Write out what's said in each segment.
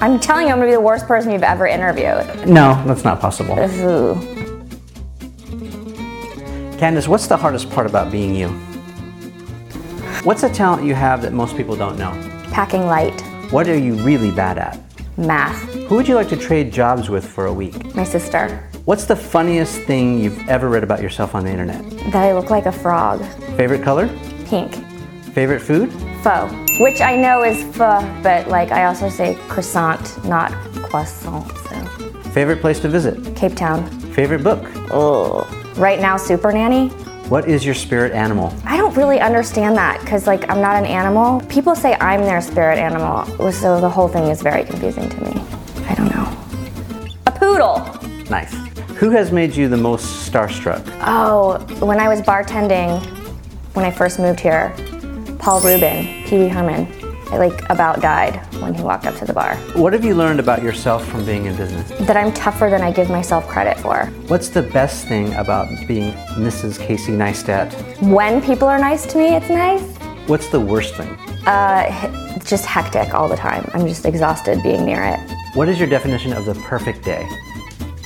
I'm telling you, I'm gonna be the worst person you've ever interviewed. No, that's not possible. Ooh. Candace, what's the hardest part about being you? What's a talent you have that most people don't know? Packing light, What are you really bad at? math, Who would you like to trade jobs with for a week? my sister. What's the funniest thing you've ever read about yourself on the internet? That I look like a frog. Favorite color? Pink. Favorite food? Pho, which I know is pho, but like I also say croissant, not croissant. So Favorite place to visit? Cape Town. Favorite book? Oh. Right now, Super Nanny. What is your spirit animal? I don't really understand that because like I'm not an animal. People say I'm their spirit animal, so the whole thing is very confusing to me. I don't know. A poodle. Nice. Who has made you the most starstruck? Oh, when I was bartending, when I first moved here, Paul Reubens, Pee Wee Herman, I like about died when he walked up to the bar. What have you learned about yourself from being in business? That I'm tougher than I give myself credit for. What's the best thing about being Mrs. Casey Neistat? When people are nice to me, it's nice. What's the worst thing? Uh, it's just hectic all the time. I'm just exhausted being near it. What is your definition of the perfect day?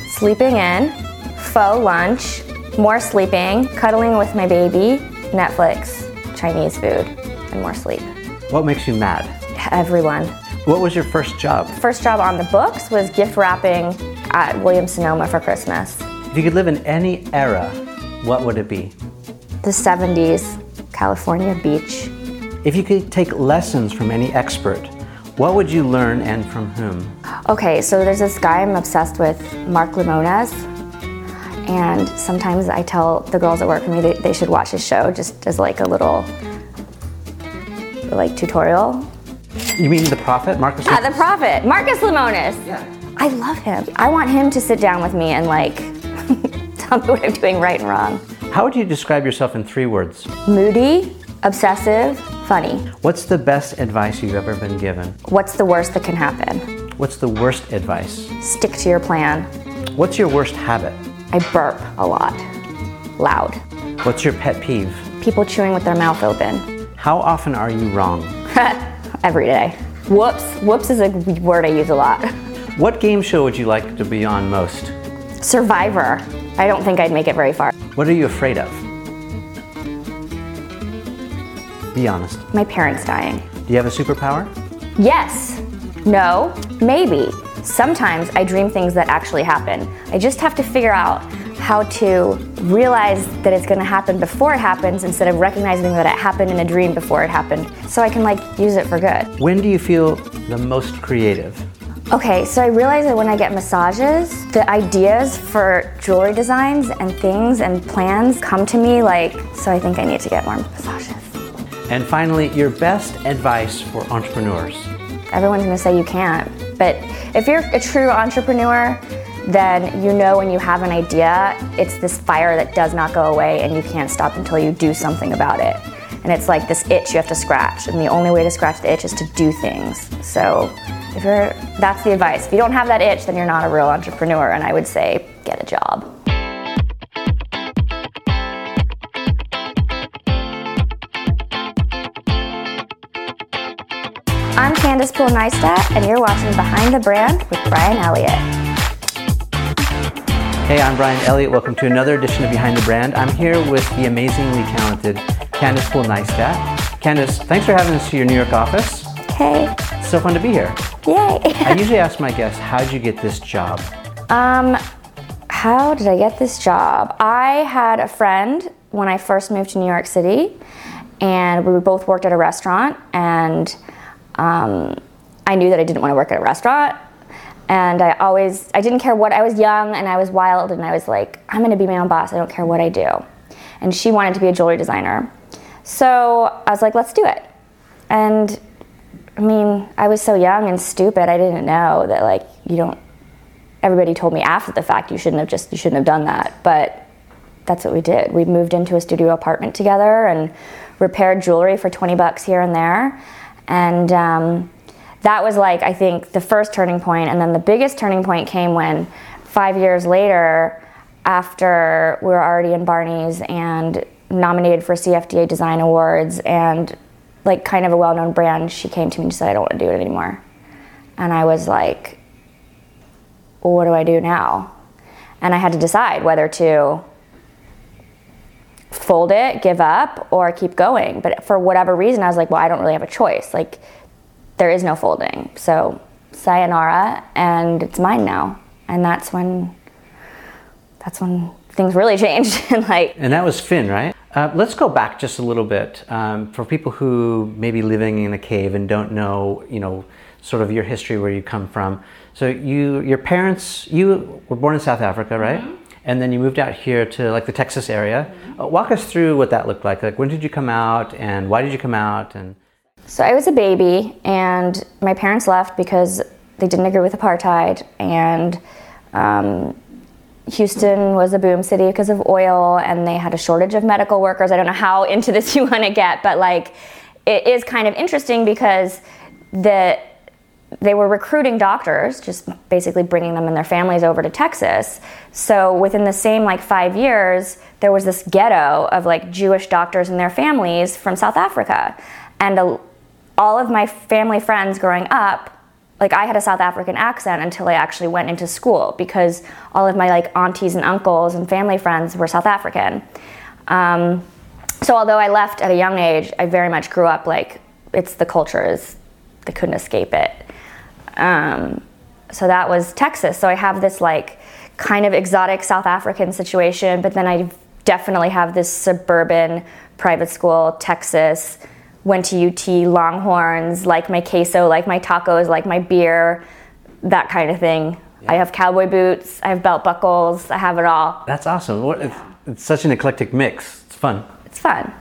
Sleeping in, faux lunch, more sleeping, cuddling with my baby, Netflix, Chinese food, and more sleep. What makes you mad? Everyone. What was your first job? First job on the books was gift wrapping at Williams Sonoma for Christmas. If you could live in any era, what would it be? The 70s, California beach. If you could take lessons from any expert, what would you learn and from whom? Okay, so there's this guy I'm obsessed with, Mark Lemonis. And sometimes I tell the girls that work for me they, they should watch his show just as like a little like tutorial. You mean the prophet, Marcus? Ah, the prophet, Marcus Lemonis. Yeah. I love him. I want him to sit down with me and like tell me what I'm doing right and wrong. How would you describe yourself in three words? Moody, obsessive, funny. What's the best advice you've ever been given? What's the worst that can happen? What's the worst advice? Stick to your plan. What's your worst habit? I burp a lot. Loud. What's your pet peeve? People chewing with their mouth open. How often are you wrong? Every day. Whoops. Whoops is a word I use a lot. What game show would you like to be on most? Survivor. I don't think I'd make it very far. What are you afraid of? Be honest. My parents dying. Do you have a superpower? Yes. No. Maybe. Sometimes I dream things that actually happen. I just have to figure out how to realize that it's going to happen before it happens instead of recognizing that it happened in a dream before it happened so I can like use it for good. When do you feel the most creative? Okay, so I realize that when I get massages, the ideas for jewelry designs and things and plans come to me like, so I think I need to get more massages. And finally, your best advice for entrepreneurs. Everyone's gonna say you can't, but if you're a true entrepreneur, then you know when you have an idea, it's this fire that does not go away and you can't stop until you do something about it. And it's like this itch you have to scratch, and the only way to scratch the itch is to do things. So if you're, that's the advice. If you don't have that itch, then you're not a real entrepreneur, and I would say get a job. I'm Candace Poole Neistat, and you're watching Behind the Brand with Brian Elliott. Hey, I'm Brian Elliott. Welcome to another edition of Behind the Brand. I'm here with the amazingly talented Candace Poole Neistat. Candace, thanks for having us to your New York office. Hey, so fun to be here. yay! I usually ask my guests, how'd you get this job? Um, how did I get this job? I had a friend when I first moved to New York City, and we both worked at a restaurant, and um, I knew that I didn't want to work at a restaurant. And I always, I didn't care what, I was young and I was wild, and I was like, I'm gonna be my own boss, I don't care what I do. And she wanted to be a jewelry designer. So I was like, let's do it. And I mean, I was so young and stupid, I didn't know that, like, you don't everybody told me after the fact you shouldn't have just you shouldn't have done that but that's what we did we moved into a studio apartment together and repaired jewelry for 20 bucks here and there and um, that was like i think the first turning point and then the biggest turning point came when five years later after we were already in barney's and nominated for cfda design awards and like kind of a well-known brand she came to me and said i don't want to do it anymore And I was like, well, what do I do now? And I had to decide whether to fold it, give up, or keep going. But for whatever reason, I was like, well, I don't really have a choice. Like, there is no folding. So, sayonara, and it's mine now. And that's when, that's when things really changed. and like, and that was Finn, right? Uh, let's go back just a little bit um, for people who may be living in a cave and don't know, you know, sort of your history where you come from. So you, your parents, you were born in South Africa, right? Mm-hmm. And then you moved out here to like the Texas area. Mm-hmm. Uh, walk us through what that looked like. Like when did you come out, and why did you come out? And so I was a baby, and my parents left because they didn't agree with apartheid, and um, Houston was a boom city because of oil, and they had a shortage of medical workers. I don't know how into this you want to get, but like it is kind of interesting because the they were recruiting doctors, just basically bringing them and their families over to Texas. So within the same like five years, there was this ghetto of like Jewish doctors and their families from South Africa, and a, all of my family friends growing up, like I had a South African accent until I actually went into school because all of my like aunties and uncles and family friends were South African. Um, so although I left at a young age, I very much grew up like it's the culture is they couldn't escape it. Um, so that was Texas. So I have this like kind of exotic South African situation, but then I definitely have this suburban private school, Texas. Went to UT, Longhorns, like my queso, like my tacos, like my beer, that kind of thing. Yeah. I have cowboy boots, I have belt buckles, I have it all. That's awesome. What, it's, it's such an eclectic mix. It's fun. It's fun.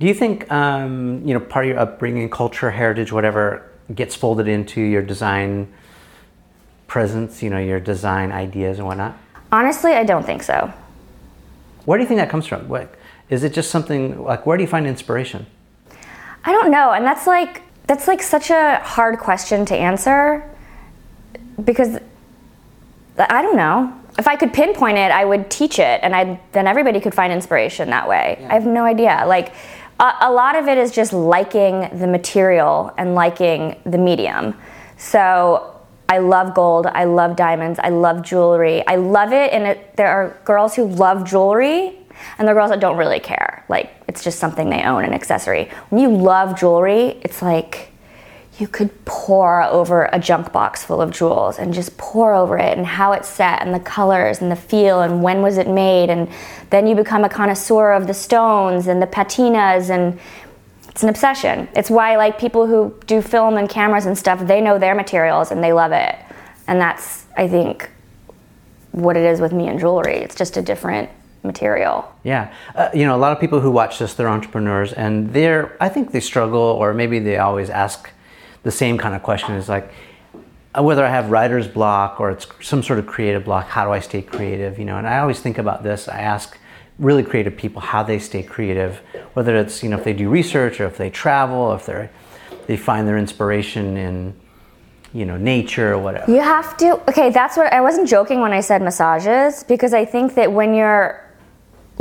Do you think, um, you know, part of your upbringing, culture, heritage, whatever, gets folded into your design presence, you know, your design ideas and whatnot? Honestly, I don't think so. Where do you think that comes from? What, is it just something like where do you find inspiration? I don't know, and that's like that's like such a hard question to answer because I don't know. If I could pinpoint it, I would teach it, and I then everybody could find inspiration that way. Yeah. I have no idea. Like a, a lot of it is just liking the material and liking the medium. So I love gold. I love diamonds. I love jewelry. I love it, and it, there are girls who love jewelry, and are girls that don't really care. Like it's just something they own, an accessory. When you love jewelry, it's like you could pore over a junk box full of jewels and just pore over it and how it's set and the colors and the feel and when was it made and then you become a connoisseur of the stones and the patinas and it's an obsession it's why like people who do film and cameras and stuff they know their materials and they love it and that's i think what it is with me and jewelry it's just a different material. Yeah. Uh, you know, a lot of people who watch this, they're entrepreneurs and they're, I think they struggle or maybe they always ask the same kind of question is like uh, whether I have writer's block or it's some sort of creative block, how do I stay creative? You know, and I always think about this. I ask really creative people how they stay creative, whether it's you know if they do research or if they travel, if they they find their inspiration in you know nature or whatever. You have to. Okay, that's what I wasn't joking when I said massages because I think that when you're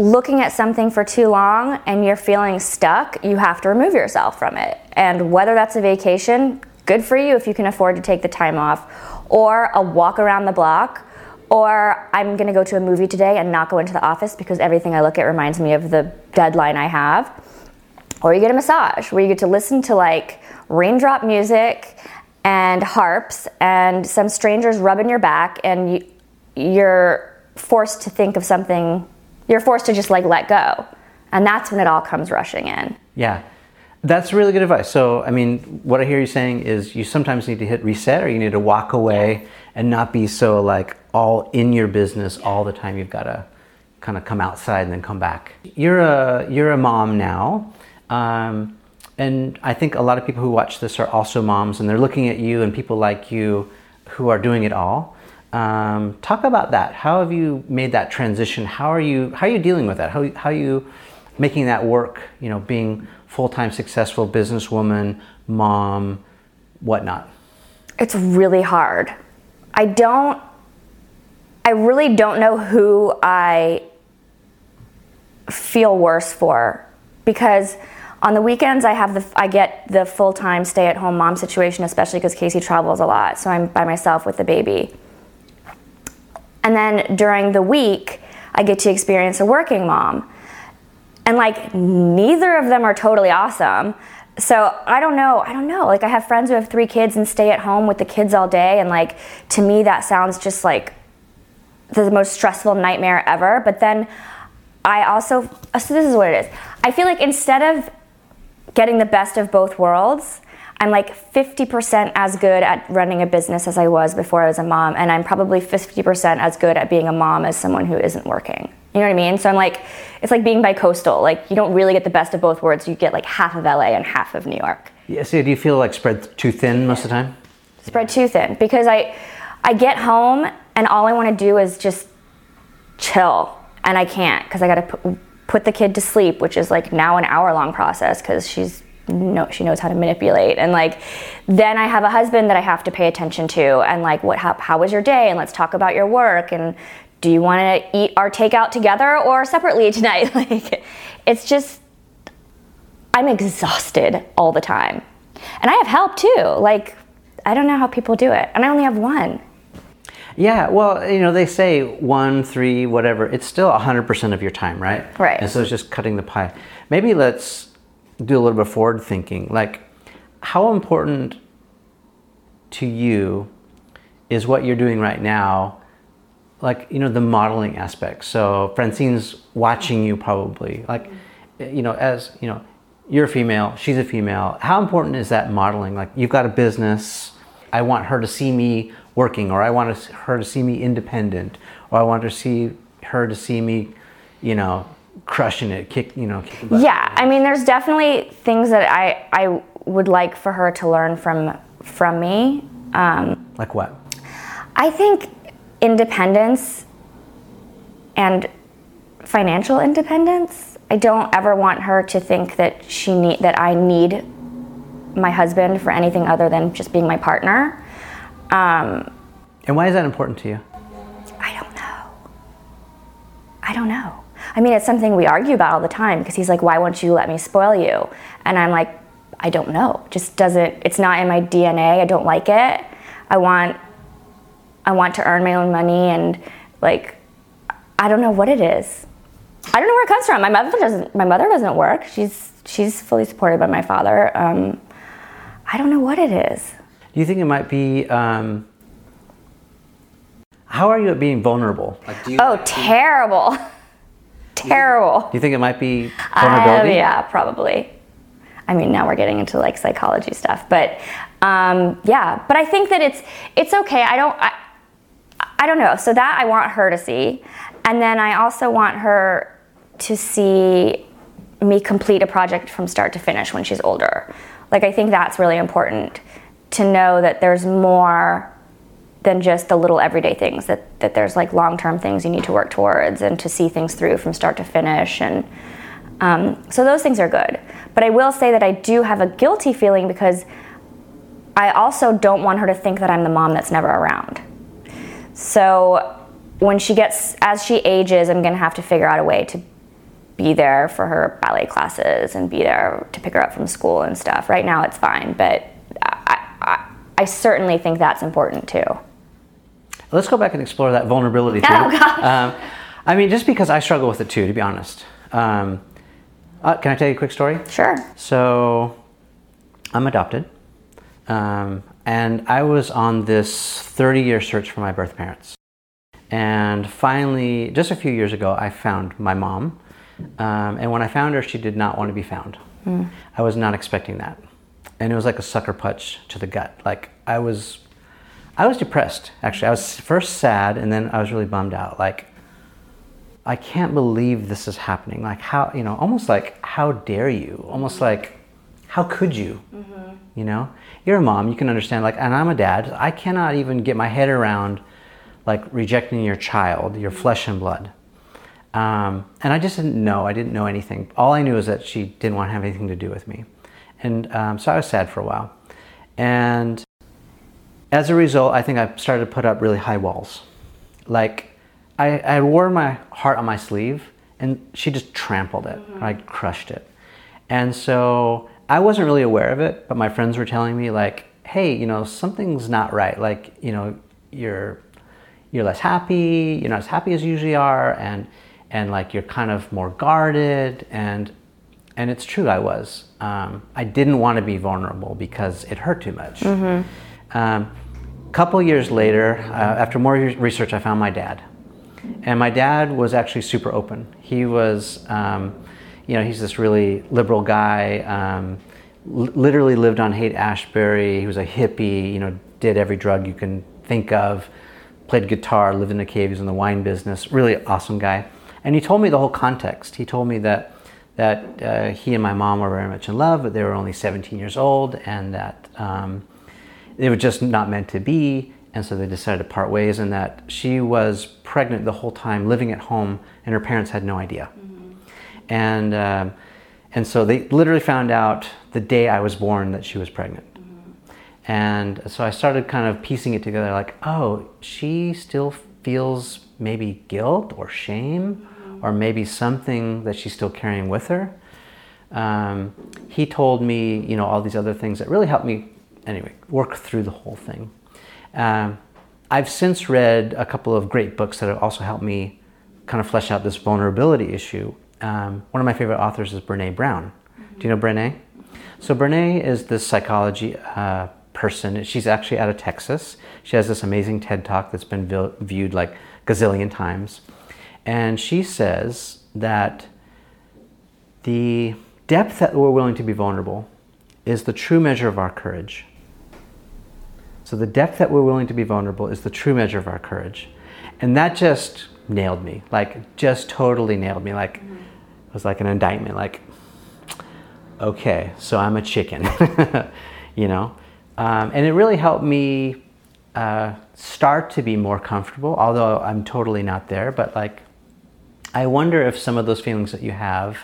looking at something for too long and you're feeling stuck, you have to remove yourself from it. And whether that's a vacation, good for you if you can afford to take the time off, or a walk around the block, or I'm gonna go to a movie today and not go into the office because everything I look at reminds me of the deadline I have. Or you get a massage where you get to listen to like raindrop music and harps and some strangers rubbing your back and you, you're forced to think of something you're forced to just like let go. And that's when it all comes rushing in. Yeah. That's really good advice. So, I mean, what I hear you saying is you sometimes need to hit reset or you need to walk away and not be so like all in your business all the time. You've got to kind of come outside and then come back. You're a you're a mom now. Um, and I think a lot of people who watch this are also moms and they're looking at you and people like you who are doing it all. Um, talk about that. How have you made that transition? How are you how are you dealing with that? How how are you making that work? You know, being full time successful businesswoman, mom, whatnot. It's really hard. I don't. I really don't know who I feel worse for because On the weekends, I have the I get the full time stay at home mom situation, especially because Casey travels a lot, so I'm by myself with the baby. And then during the week, I get to experience a working mom. And like neither of them are totally awesome. So I don't know. I don't know. Like I have friends who have three kids and stay at home with the kids all day, and like to me that sounds just like the most stressful nightmare ever. But then I also so this is what it is. I feel like instead of getting the best of both worlds, I'm like 50% as good at running a business as I was before I was a mom, and I'm probably 50% as good at being a mom as someone who isn't working. You know what I mean? So I'm like, it's like being bi-coastal. Like you don't really get the best of both worlds. You get like half of LA and half of New York. Yeah. So do you feel like spread too thin most of the time? Spread too thin because I, I get home and all I want to do is just chill, and I can't because I got to put, put the kid to sleep, which is like now an hour long process because she's no, she knows how to manipulate and like then i have a husband that i have to pay attention to and like what how, how was your day and let's talk about your work and do you want to eat our takeout together or separately tonight like it's just i'm exhausted all the time and i have help too like i don't know how people do it and i only have one Yeah, well, you know, they say one, three, whatever. It's still 100% of your time, right? Right. And so it's just cutting the pie. Maybe let's do a little bit forward thinking. Like, how important to you is what you're doing right now? Like, you know, the modeling aspect. So Francine's watching you probably. Like, you know, as, you know, you're a female, she's a female. How important is that modeling? Like, you've got a business. I want her to see me working, or I want her to see me independent, or I want to see her to see me, you know, crushing it, kick, you know. Kick. Yeah, I mean, there's definitely things that I I would like for her to learn from from me. Um, Like what? I think independence and financial independence. I don't ever want her to think that she need that I need my husband for anything other than just being my partner. Um, And why is that important to you? I don't know. I don't know. I mean, it's something we argue about all the time because he's like, "Why won't you let me spoil you?" And I'm like, "I don't know. Just doesn't. It's not in my DNA. I don't like it. I want. I want to earn my own money and like, I don't know what it is. I don't know where it comes from. My mother doesn't. My mother doesn't work. She's she's fully supported by my father. Um, I don't know what it is. Do you think it might be? Um, how are you at being vulnerable? Like, do you, Oh, terrible. terrible. do you think it might be Uh, vulnerability? yeah, probably. I mean, now we're getting into like psychology stuff, but um, yeah. But I think that it's it's okay. I don't I, I don't know. So that I want her to see, and then I also want her to see me complete a project from start to finish when she's older. Like I think that's really important to know that there's more than just the little everyday things that, that there's like long-term things you need to work towards and to see things through from start to finish and um, so those things are good. But i will say that i do have a guilty feeling because i also don't want her to think that i'm the mom that's never around. So when she gets as she ages i'm going to have to figure out a way to be there for her ballet classes and be there to pick her up from school and stuff. Right now it's fine but i, I, I certainly think that's important too Let's go back and explore that vulnerability too. Oh, gosh. Um, I mean, just because I struggle with it too, to be honest. Um, uh, can I tell you a quick story? sure So, I'm adopted, um, and I was on this 30-year search for my birth parents. And finally, just a few years ago, I found my mom. Um, and when I found her, she did not want to be found. I was not expecting that, and it was like a sucker punch to the gut. Like I was, I was depressed. Actually, I was first sad, and then I was really bummed out. Like I can't believe this is happening. Like how you know, almost like how dare you? Almost like how could you? You know, you're a mom. You can understand. Like, and I'm a dad. I cannot even get my head around like rejecting your child, your flesh and blood. Um, and I just didn't know. I didn't know anything. All I knew is that she didn't want to have anything to do with me, and um, so I was sad for a while. And as a result, I think I started to put up really high walls. Like, I, I wore my heart on my sleeve, and she just trampled it. I crushed it. And so I wasn't really aware of it, but my friends were telling me like, hey, you know, something's not right. Like, you know, you're you're less happy, you're not as happy as you usually are, and and like you're kind of more guarded and and it's true I was. Um, I didn't want to be vulnerable because it hurt too much. Mm-hmm. Um, couple years later, uh, after more research, I found my dad. And my dad was actually super open. He was, um, you know, he's this really liberal guy, um, l- literally lived on Haight Ashbury. He was a hippie, you know, did every drug you can think of, played guitar, lived in a cave, he was in the wine business. Really awesome guy. And he told me the whole context. He told me that, that uh, he and my mom were very much in love, but they were only 17 years old, and that um, they were just not meant to be and so they decided to part ways and that she was pregnant the whole time living at home and her parents had no idea mm-hmm. and um, and so they literally found out the day i was born that she was pregnant mm-hmm. and so i started kind of piecing it together like oh she still feels maybe guilt or shame mm-hmm. or maybe something that she's still carrying with her um, he told me you know all these other things that really helped me anyway work through the whole thing um, I've since read a couple of great books that have also helped me kind of flesh out this vulnerability issue. Um, one of my favorite authors is Brene Brown. Mm-hmm. Do you know Brene? So Brene is this psychology uh, person. She's actually out of Texas. She has this amazing TED talk that's been vi- viewed like gazillion times, and she says that the depth that we're willing to be vulnerable is the true measure of our courage. So the depth that we're willing to be vulnerable is the true measure of our courage. And that just nailed me. Like just totally nailed me. Like mm-hmm. it was like an indictment. Like, okay, so I'm a chicken, you know? Um, and it really helped me uh, start to be more comfortable, although I'm totally not there. But like, I wonder if some of those feelings that you have,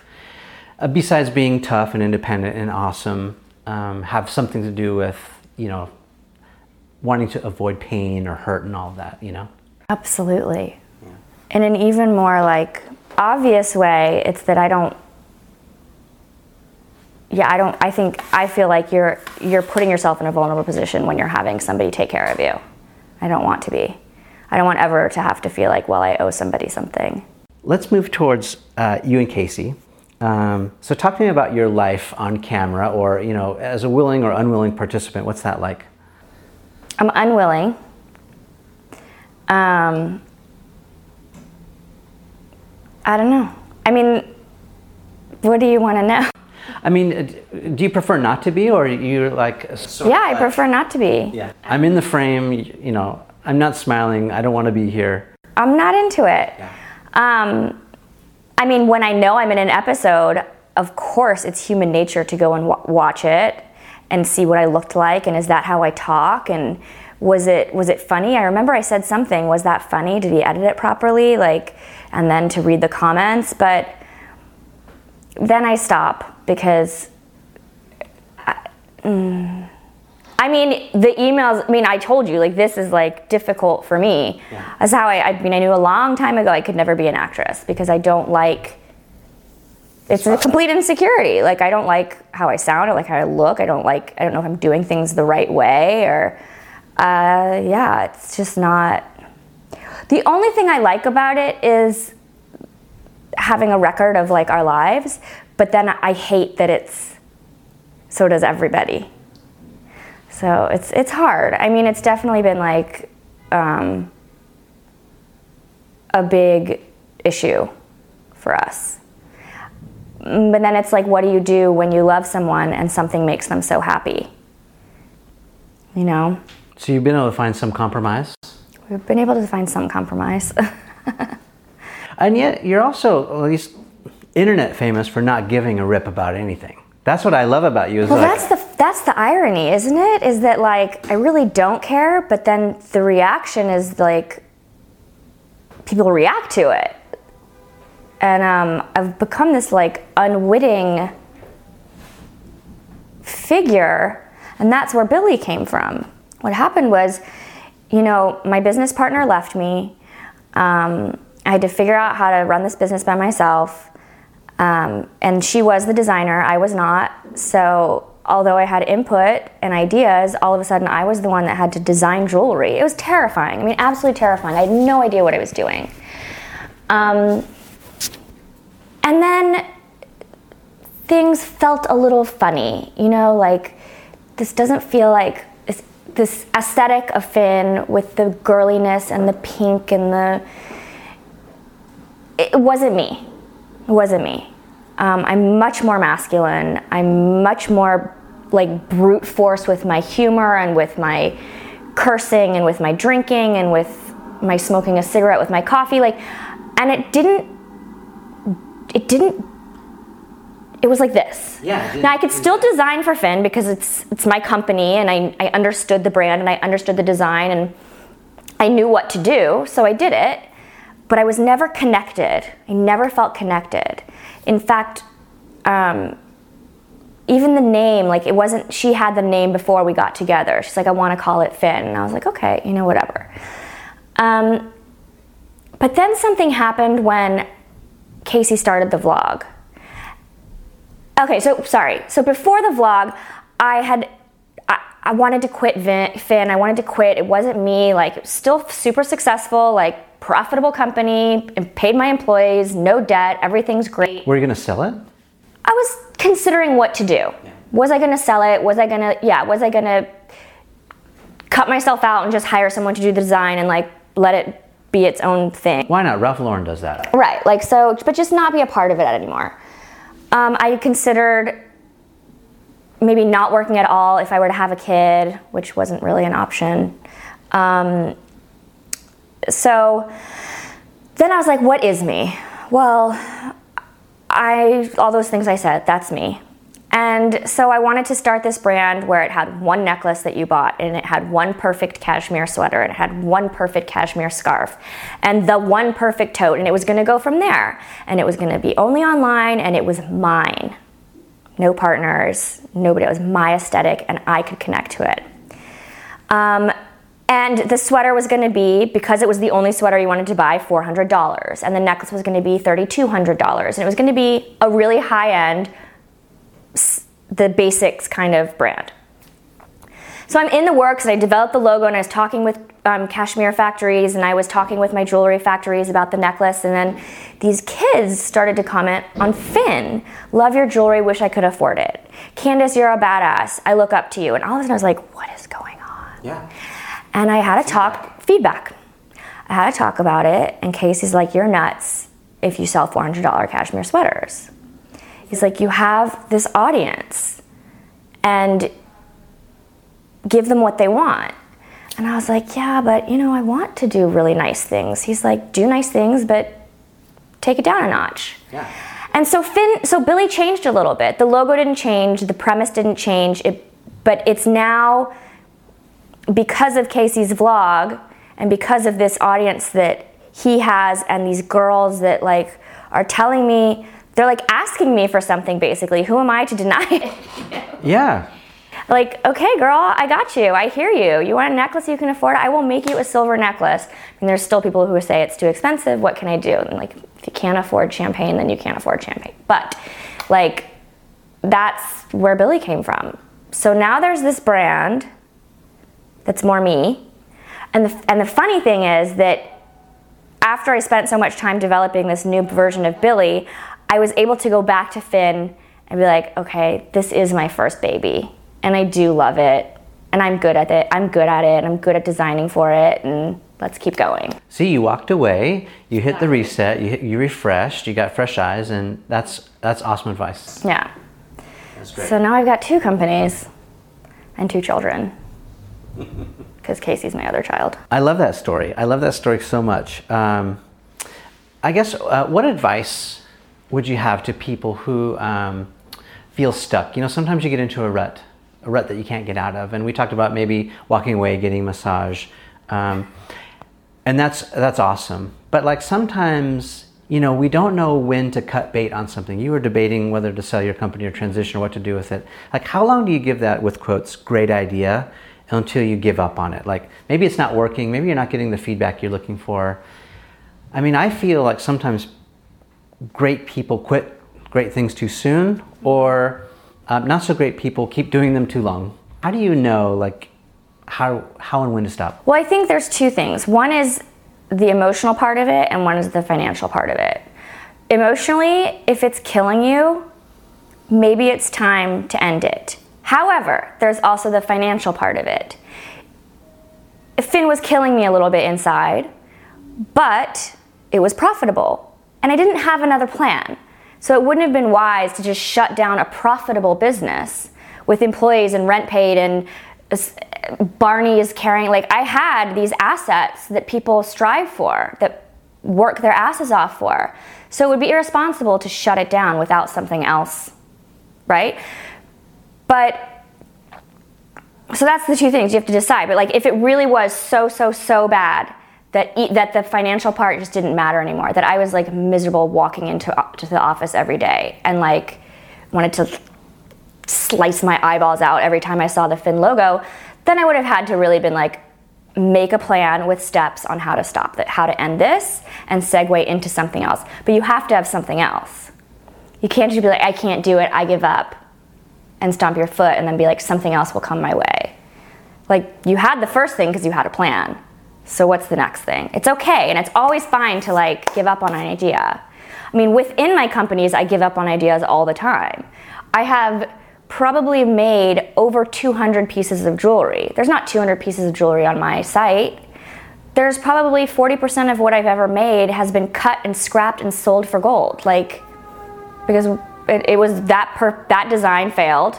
uh, besides being tough and independent and awesome, um, have something to do with, you know, wanting to avoid pain or hurt and all that, you know? Absolutely. Yeah. In an even more like obvious way, it's that I don't yeah, I don't I think I feel like you're you're putting yourself in a vulnerable position when you're having somebody take care of you. I don't want to be. I don't want ever to have to feel like, well, I owe somebody something. Let's move towards uh, you and Casey. Um, so, talk to me about your life on camera, or you know, as a willing or unwilling participant. What's that like? I'm unwilling. Um, I don't know. I mean, what do you want to know? I mean, uh, do you prefer not to be, or you're like? yeah, I prefer not to be. Yeah, I'm in the frame. You know, I'm not smiling. I don't want to be here. I'm not into it. Yeah. Um, I mean, when I know I'm in an episode, of course, it's human nature to go and w- watch it and see what I looked like and is that how I talk and was it was it funny? I remember I said something. Was that funny? Did he edit it properly? Like, and then to read the comments, but then I stop because. I, mm, I mean, the emails. I mean, I told you like this is like difficult for me. Yeah. That's how I. I mean, I knew a long time ago I could never be an actress because I don't like it's a complete insecurity. Like I don't like how I sound, I like how I look. I don't like I don't know if I'm doing things the right way or uh, yeah, it's just not. The only thing I like about it is having a record of like our lives, but then I hate that it's so does everybody. So it's it's hard. I mean, it's definitely been like um, a big issue for us. But then it's like, what do you do when you love someone and something makes them so happy? You know? So you've been able to find some compromise? We've been able to find some compromise. and yet, you're also at least internet famous for not giving a rip about anything. That's what I love about you. well, like, that's the that's the irony, isn't it? Is that like I really don't care, but then the reaction is like people react to it and um, I've become this like unwitting figure, and that's where Billy came from. What happened was, you know, my business partner left me. Um, I had to figure out how to run this business by myself. Um, and she was the designer, I was not. So, although I had input and ideas, all of a sudden I was the one that had to design jewelry. It was terrifying. I mean, absolutely terrifying. I had no idea what I was doing. Um, and then things felt a little funny, you know, like this doesn't feel like this, aesthetic of Finn with the girliness and the pink and the. It wasn't me. It wasn't me. Um, I'm much more masculine. I'm much more like brute force with my humor and with my cursing and with my drinking and with my smoking a cigarette with my coffee. Like, and it didn't. It didn't it was like this. Yeah. Now I could still design for Finn because it's it's my company and I, I understood the brand and I understood the design and I knew what to do, so I did it. But I was never connected. I never felt connected. In fact, um, even the name, like it wasn't. She had the name before we got together. She's like, I want to call it Finn, and I was like, okay, you know, whatever. Um, but then something happened when Casey started the vlog Okay, so sorry. So before the vlog, I had I, I wanted to quit Finn. I wanted to quit. It wasn't me. Like still super successful, like profitable company, paid my employees, no debt, everything's great. Were you gonna sell it? I was considering what to do. Was I gonna sell it? Was I gonna yeah, was I gonna cut myself out and just hire someone to do the design and like let it be its own thing? Why not? Ralph Lauren does that. Right, like so, but just not be a part of it anymore. Um, I considered maybe not working at all if I were to have a kid, which wasn't really an option. Um, so then I was like, what is me? Well, I all those things I said, that's me. And so I wanted to start this brand where it had one necklace that you bought and it had one perfect cashmere sweater and it had one perfect cashmere scarf and the one perfect tote and it was to go from there. And it was to be only online and it was mine. No partners, nobody. It was my aesthetic and I could connect to it. Um, and the sweater was going to be, because it was the only sweater you wanted to buy, $400. And the necklace was going to be $3,200. And it was going to be a really high end, the basics kind of brand. So I'm in the works I developed the logo and I was talking with um, cashmere factories and I was talking with my jewelry factories about the necklace and then these kids started to comment on Finn. Love your jewelry, wish I could afford it. Candace, you're a badass. I look up to you. And all of a sudden I was like, what is going on? Yeah. And I had a talk, feedback. I had to talk about it and Casey's like, you're nuts if you sell $400 cashmere sweaters. He's like, you have this audience and give them what they want. And I was like, yeah, but you know, I want to do really nice things. He's like, do nice things, but take it down a notch. Yeah. And so Finn, so Billie changed a little bit. The logo didn't change, the premise didn't change, it, but it's now because of Casey's vlog and because of this audience that he has and these girls that like are telling me they're like asking me for something basically. Who am I to deny it? Yeah. Like, okay, girl, I got you. I hear you. You want a necklace you can afford? I will make you a silver necklace. And there's still people who say it's too expensive. What can I do? And like, if you can't afford champagne, then you can't afford champagne. But like, that's where Billy came from. So now there's this brand that's more me. And the, and the funny thing is that after I spent so much time developing this new version of Billie, I was able to go back to Finn and be like, okay, this is my first baby, and I do love it, and I'm good at it. I'm good at it. I'm good at designing for it, and let's keep going. See, you walked away, you hit the reset, you hit, you refreshed, you got fresh eyes, and that's that's awesome advice. Yeah. That's great. So now I've got two companies and two children. Because Casey's my other child. I love that story. I love that story so much. Um, I guess uh, what advice would you have to people who um, feel stuck? You know, sometimes you get into a rut, a rut that you can't get out of. And we talked about maybe walking away, getting massage, um, and that's that's awesome. But like sometimes, you know, we don't know when to cut bait on something. You were debating whether to sell your company or transition or what to do with it. Like, how long do you give that with quotes? Great idea until you give up on it. Like maybe it's not working. Maybe you're not getting the feedback you're looking for. I mean, I feel like sometimes great people quit great things too soon, or um, not so great people keep doing them too long. How do you know, like, how how and when to stop? Well, I think there's two things. One is the emotional part of it, and one is the financial part of it. Emotionally, if it's killing you, maybe it's time to end it. However, there's also the financial part of it. Finn was killing me a little bit inside, but it was profitable. And I didn't have another plan. So it wouldn't have been wise to just shut down a profitable business with employees and rent paid and uh, Barney is carrying, like, I had these assets that people strive for, that work their asses off for. So it would be irresponsible to shut it down without something else, right? But so that's the two things you have to decide. But like, if it really was so, so, so bad that that the financial part just didn't matter anymore, that I was like miserable walking into uh, to the office every day and like wanted to slice my eyeballs out every time I saw the Finn logo, then I would have had to really been like make a plan with steps on how to stop that, how to end this and segue into something else. But you have to have something else. You can't just be like, I can't do it, I give up, and stomp your foot and then be like, something else will come my way. Like, you had the first thing because you had a plan. So, what's the next thing? It's okay, and it's always fine to like give up on an idea. I mean, within my companies, I give up on ideas all the time. I have probably made over 200 pieces of jewelry. There's not 200 pieces of jewelry on my site. There's probably 40% of what I've ever made has been cut and scrapped and sold for gold. Like, because it, it was that per, that design failed.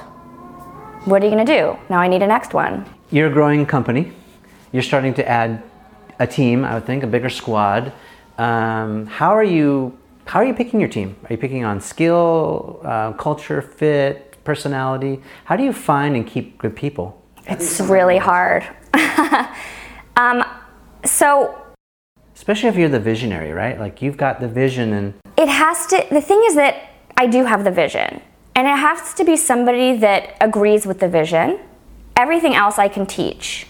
What are you gonna do? Now I need a next one. You're a growing company. You're starting to add a team, I would think, a bigger squad. Um, how are you? How are you picking your team? Are you picking on skill, uh, culture, fit, personality? How do you find and keep good people? It's really hard. um, so, especially if you're the visionary, right? Like you've got the vision and it has to. The thing is that I do have the vision, and it has to be somebody that agrees with the vision. Everything else I can teach.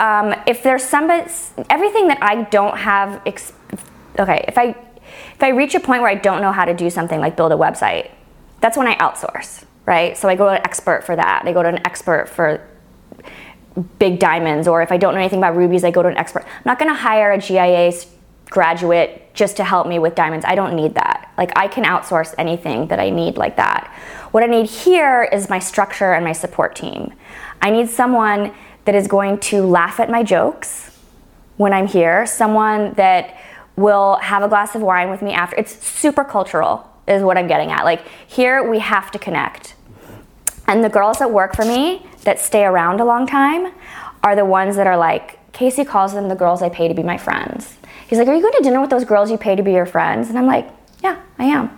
Um, if there's somebody, everything that I don't have, ex- okay, if I if I reach a point where I don't know how to do something like build a website, that's when I outsource, right? So I go to an expert for that. I go to an expert for big diamonds, or if I don't know anything about rubies, I go to an expert. I'm not gonna hire a GIA graduate just to help me with diamonds. I don't need that. Like I can outsource anything that I need like that. What I need here is my structure and my support team. I need someone that is going to laugh at my jokes when I'm here, someone that will have a glass of wine with me after. It's super cultural is what I'm getting at. Like here we have to connect. And the girls that work for me that stay around a long time are the ones that are like Casey calls them the girls I pay to be my friends. He's like, "Are you going to dinner with those girls you pay to be your friends?" And I'm like, "Yeah, I am."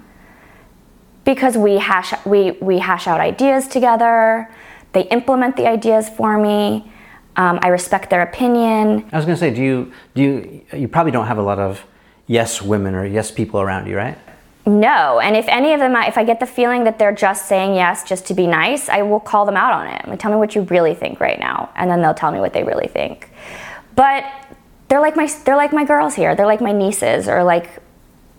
Because we hash we we hash out ideas together. They implement the ideas for me. Um, I respect their opinion. I was going to say, do you do you you probably don't have a lot of yes women or yes people around you, right? No, and if any of them, if I get the feeling that they're just saying yes just to be nice, I will call them out on it. Like, tell me what you really think right now, and then they'll tell me what they really think. But they're like my they're like my girls here. They're like my nieces, or like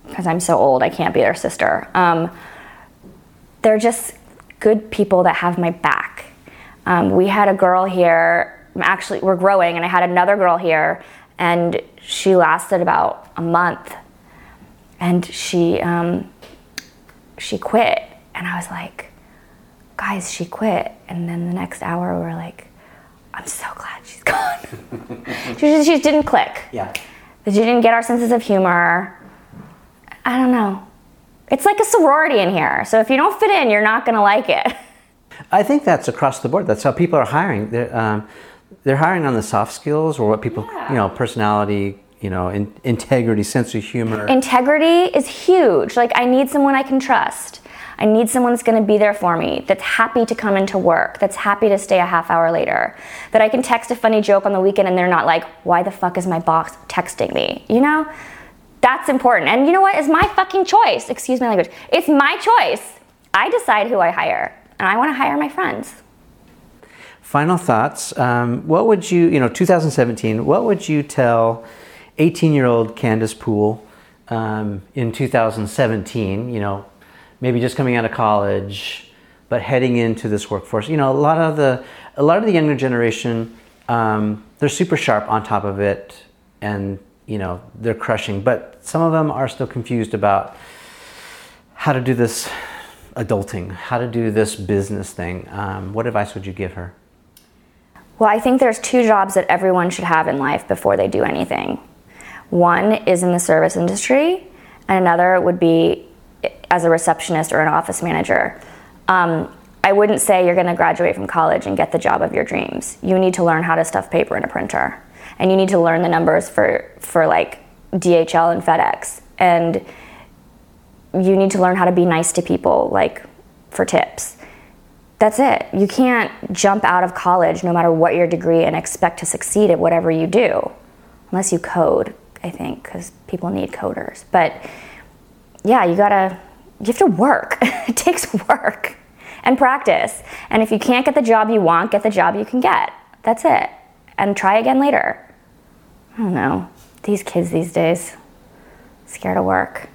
because I'm so old, I can't be their sister. Um, they're just good people that have my back. Um, we had a girl here. Actually, we're growing, and I had another girl here, and she lasted about a month and she um, she quit, and I was like, guys, she quit. And then the next hour, we are like, I'm so glad she's gone. she, just, she didn't click. Yeah. She didn't get our senses of humor. I don't know. It's like a sorority in here. So if you don't fit in, you're not going to like it. I think that's across the board. That's how people are hiring. They're, hiring on the soft skills or what people, yeah. you know, personality, you know, in, integrity, sense of humor. Integrity is huge. Like, I need someone I can trust. I need someone that's going to be there for me, that's happy to come into work, that's happy to stay a half hour later, that I can text a funny joke on the weekend and they're not like, why the fuck is my boss texting me? You know? That's important. And you know what? It's my fucking choice. Excuse my language. It's my choice. I decide who I hire, and I want to hire my friends. Final thoughts. Um, what would you, you know, 2017, what would you tell 18 year old Candace Poole um, in 2017, you know, maybe just coming out of college, but heading into this workforce. You know, a lot of the a lot of the younger generation, um, they're super sharp on top of it, and you know they're crushing. But some of them are still confused about how to do this adulting, how to do this business thing. Um, what advice would you give her? Well, I think there's two jobs that everyone should have in life before they do anything. One is in the service industry, and another would be as a receptionist or an office manager. Um, I wouldn't say you're going to graduate from college and get the job of your dreams. You need to learn how to stuff paper in a printer, and you need to learn the numbers for for like DHL and FedEx, and you need to learn how to be nice to people, like for tips. That's it. You can't jump out of college, no matter what your degree, and expect to succeed at whatever you do, unless you code. I think because people need coders, but yeah, you gotta you have to work. it takes work and practice. And if you can't get the job you want, get the job you can get. That's it. And try again later. I don't know. These kids these days, scared of work.